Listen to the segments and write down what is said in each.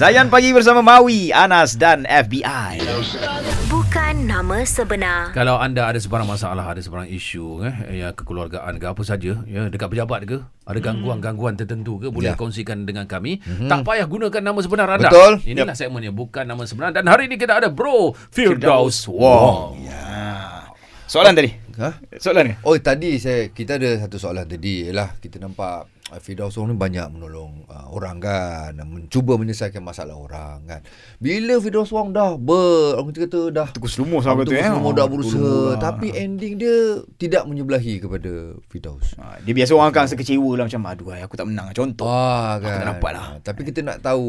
Zayan pagi bersama Maui, Anas dan FBI. Bukan nama sebenar. Kalau anda ada sebarang masalah, ada sebarang isu eh, ya, kekeluargaan ke apa saja, ya, dekat pejabat ke, ada gangguan-gangguan tertentu ke, boleh Ya. kongsikan dengan kami. Tak payah gunakan nama sebenar anda. Betul. Inilah segmennya, bukan nama sebenar. Dan hari ini kita ada Bro Firdaus Wong. Soalan tadi. Ha? Soalan ni. Oh tadi saya kita ada satu soalan tadi ialah kita nampak Firdaus Wong ni banyak menolong uh, orang kan dan mencuba menyelesaikan masalah orang kan. Bila Firdaus Wong dah ber orang kita kata dah Tukar selumo sama tu Betul, eh. semua dah Oh, berusaha tapi ending dia tidak menyebelahi kepada Firdaus. Ha, dia biasa orang akan rasa kecewa lah macam aduh aku tak menang contoh. Ah Aku kan. tak dapat lah. Ah, Tapi kita nak tahu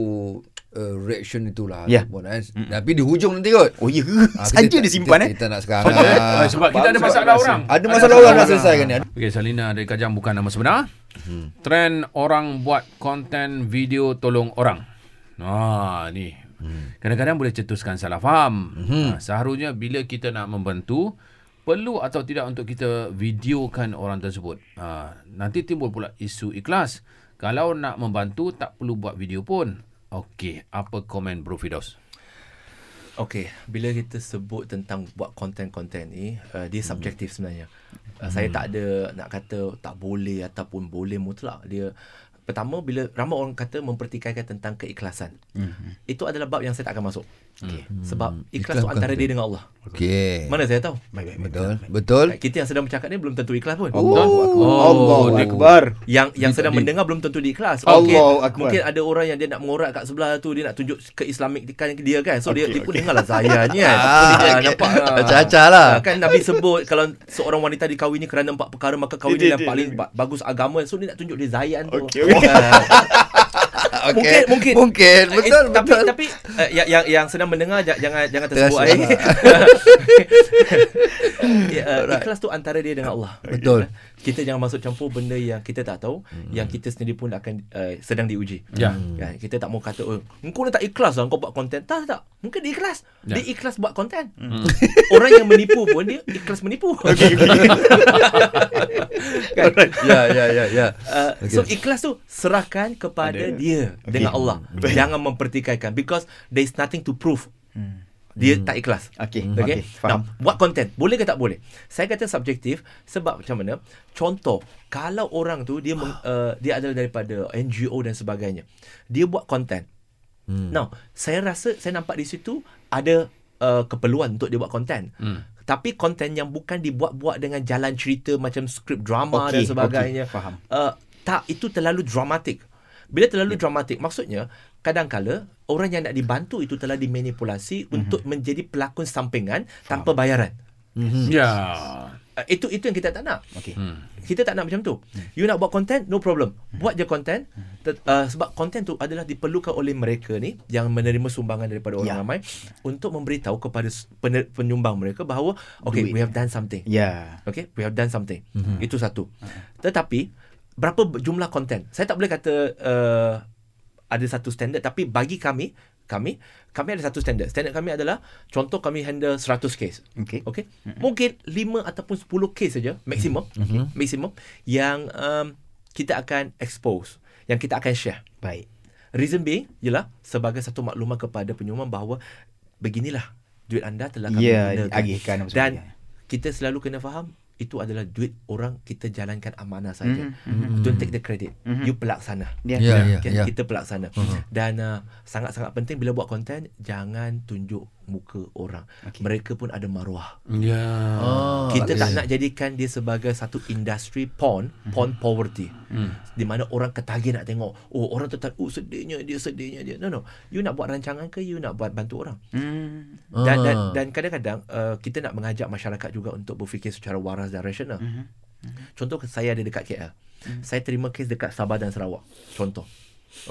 uh, reaction itulah Ya. ataupun, kan. Tapi di hujung nanti kot. Oh ya ke? Ah, Saja kita- dia simpan kita, eh. Kita nak sekarang. Ah, sebab kita ada masalah orang. Ada masalah orang nak selesaikan ni. Okey, Salina dari Kajang bukan nama sebenar. Hmm. Trend orang buat konten video tolong orang. Ah, ni. Hmm. Kadang-kadang boleh cetuskan salah faham. Hmm. Ha, seharusnya bila kita nak membantu, perlu atau tidak untuk kita videokan orang tersebut. Ha, nanti timbul pula isu ikhlas. Kalau nak membantu, tak perlu buat video pun. Okey, apa komen Bro Fidos? Okey, bila kita sebut tentang buat konten-konten ni, uh, dia subjektif sebenarnya. Uh, Saya tak ada nak kata tak boleh ataupun boleh mutlak. Dia pertama bila ramai orang kata mempertikaikan tentang keikhlasan. Mm-hmm. Itu adalah bab yang saya tak akan masuk. Okay. Sebab ikhlas Ikhlas tu antara dia dengan Allah. Okey. Mana saya tahu? Betul. Betul. Kita yang sedang bercakap ni belum tentu ikhlas pun. Allah Oh, Allah Akbar. yang yang sedang di- mendengar belum tentu dia ikhlas. Allahu Mungkin Akbar. mungkin ada orang yang dia nak mengorak kat sebelah tu dia nak tunjuk ke Islamikan dia kan. So dia Okey, dia pun dengarlah Zayan ni kan. Ah, Ah, nampak ah. Acah-acah lah. Ah, Kan Nabi sebut kalau seorang wanita dikahwini kerana empat perkara maka kahwin Dia- yang dia- paling bagus agama. So dia nak tunjuk dia Zayan tu. Okey, Okey. mungkin mungkin Mungkin. Eh, Betul. tapi betul. tapi uh, yang yang yang sedang mendengar jangan jangan tersebut Terasa. air. ya, uh, ikhlas tu antara dia dengan Allah. Betul. Kita jangan masuk campur benda yang kita tak tahu, hmm. yang kita sendiri pun akan uh, sedang diuji. Ya. Kan? Kita tak mau kata, oh, engkau ni tak ikhlas lah, kau buat konten. Tak, tak. Mungkin dia ikhlas. Ya. Dia ikhlas buat konten. Hmm. Orang yang menipu pun, dia ikhlas menipu. Okay, kan? Ya, ya, ya, ya. Uh, okay. So ikhlas tu serahkan kepada Ada. dia Okey. dengan Allah. Jangan mempertikaikan because there is nothing to prove. Dia tak ikhlas. Okey, Okay. okey, faham. Now, buat konten. Boleh ke tak boleh? Saya kata subjektif sebab macam mana? Contoh, kalau orang tu dia meng, uh, dia adalah daripada NGO dan sebagainya. Dia buat konten. Hmm. Now, saya rasa saya nampak di situ ada uh, keperluan untuk dia buat konten. Hmm. Tapi konten yang bukan dibuat-buat dengan jalan cerita macam skrip drama Okey, dan sebagainya. okey, faham. Uh, tak, itu terlalu dramatik. Bila terlalu dramatik, maksudnya kadang-kala orang yang nak dibantu itu telah dimanipulasi mm-hmm. untuk menjadi pelakon sampingan tanpa bayaran. Ya. Uh, itu itu yang kita tak nak. Okey. Hmm. Kita tak nak macam tu. You nak buat konten, no problem. Buat je konten. Tet- Uh, sebab konten tu adalah diperlukan oleh mereka ni yang menerima sumbangan daripada orang Ya. ramai untuk memberitahu kepada pener- penyumbang mereka bahawa okay, Duit. we have done something. Ya. Okay, we have done something. Mm-hmm. Itu satu. Tetapi berapa jumlah konten? Saya tak boleh kata uh, ada satu standard tapi bagi kami kami kami ada satu standard. Standard kami adalah contoh kami handle 100 case. Okey. Okay. Mm-hmm. Mungkin 5 ataupun 10 case saja maksimum. Mm-hmm. Maksimum yang um, kita akan expose, yang kita akan share. Baik. Reason being ialah sebagai satu makluman kepada penyumbang bahawa beginilah duit anda telah kami Ya, gunakan. agihkan Dan kita selalu kena faham itu adalah duit orang kita jalankan amanah saja. Mhm, Mm-hmm. Don't take the credit. Mhm. Mm-hmm. You pelaksana. Ya, ya, Okay? ya. Kita pelaksana. Mhm. Dan uh, sangat-sangat penting bila buat konten jangan tunjuk muka orang. Okey. Mereka pun ada maruah. Ya. Oh, Kita tak okey. nak jadikan dia sebagai satu industri porn, porn poverty. Hmm. Di mana orang ketagih nak tengok, oh orang tu tak, oh sedihnya dia, sedihnya dia. No, no. You nak buat rancangan ke you nak buat bantu orang? Hmm. Dan, dan, Ah. dan kadang-kadang uh, kita nak mengajak masyarakat juga untuk berfikir secara waras dan rasional. Mhm. Contoh saya ada dekat KL. Saya terima kes dekat Sabah dan Sarawak. Contoh.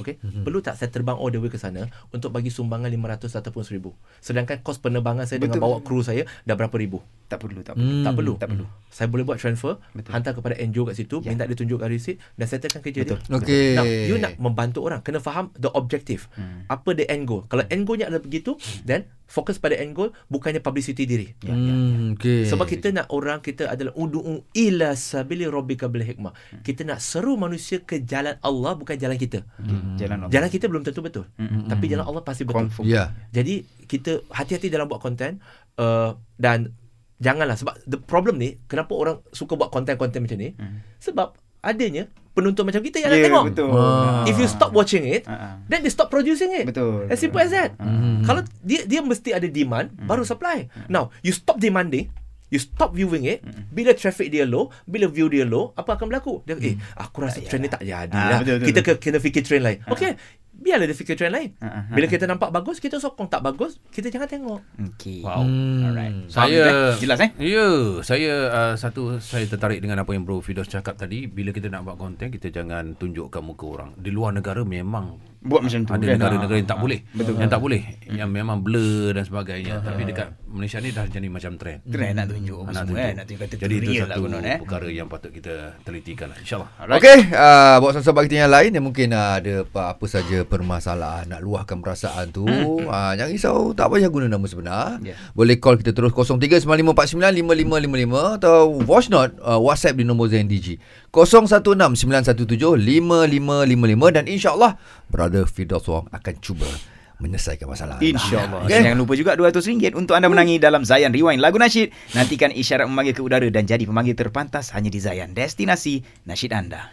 Okey. Perlu tak saya terbang all the way ke sana untuk bagi sumbangan 500 ataupun 1000. Sedangkan kos penerbangan saya dengan Betul. bawa kru saya dah berapa ribu. Tak perlu, tak perlu. Hmm. Tak perlu. Tak perlu. Saya boleh buat transfer, Betul. hantar kepada NGO kat situ, Ya. minta dia tunjukkan receipt dan settlekan kerja Betul. dia. Okey. Now, you nak membantu orang, kena faham the objective. Hmm. Apa the end goal. Kalau end goalnya adalah begitu, then fokus pada end goal bukannya publicity diri. Ya, ya, ya. Hmm, okey. Sebab kita nak orang kita adalah udu'u ila sabili rabbika bil hikmah. Hmm. Kita nak seru manusia ke jalan Allah bukan jalan kita. Jalan Allah. Jalan kita belum tentu betul. Mm-mm. Tapi jalan Allah pasti betul. Confirm. Ya. Jadi kita hati-hati dalam buat konten uh, dan janganlah sebab the problem ni kenapa orang suka buat konten-konten macam ni? Hmm. Sebab adanya penonton macam kita yang nak Ya, tengok. betul. Ah. If you stop watching it, Ah, ah. then they stop producing it. Betul. As simple as that. Hmm. Kalau dia dia mesti ada demand baru supply. Now, you stop demanding, you stop viewing it, bila traffic dia low, bila view dia low, apa akan berlaku? Dia eh aku rasa trend ni tak jadi Ah, lah. betul, betul, kita betul. ke, kena fikir trend lain. Okay. Biarlah dia fikir trend lain. Ah, ah, Bila kita nampak bagus, kita sokong tak bagus, kita jangan tengok. Okey. Wow. Hmm. Alright. Saya eh? Jelas eh? Ya, saya uh, satu saya tertarik dengan apa yang Bro Fidos cakap tadi, bila kita nak buat konten kita jangan tunjukkan muka orang. Di luar negara memang Buat macam tu ada kan? negara-negara yang tak Ah, boleh. Betul. Yang tak boleh, yang memang blur dan sebagainya. Tapi dekat Malaysia ni dah jadi macam trend. Trend nak tunjuk apa Nak semua tunjuk. kan. Nak tunjuk kata Jadi itu real satu lah konon eh. perkara yang patut kita telitikan lah. InsyaAllah. Alright. Okey, uh, buat sahabat kita yang lain yang mungkin uh, ada apa, apa saja permasalahan nak luahkan perasaan tu, uh, jangan risau, tak payah guna nama sebenar. Ya. Boleh call kita terus 0395495555 atau voice note uh, WhatsApp di nombor ZNDG 0169175555 dan insya-Allah brother Fidos Wong akan cuba menyelesaikan masalah. InsyaAllah. Okey. Jangan lupa juga RM200 untuk anda menangi dalam Zayan Rewind lagu nasyid. Nantikan isyarat memanggil ke udara dan jadi pemanggil terpantas hanya di Zayan. Destinasi nasyid anda.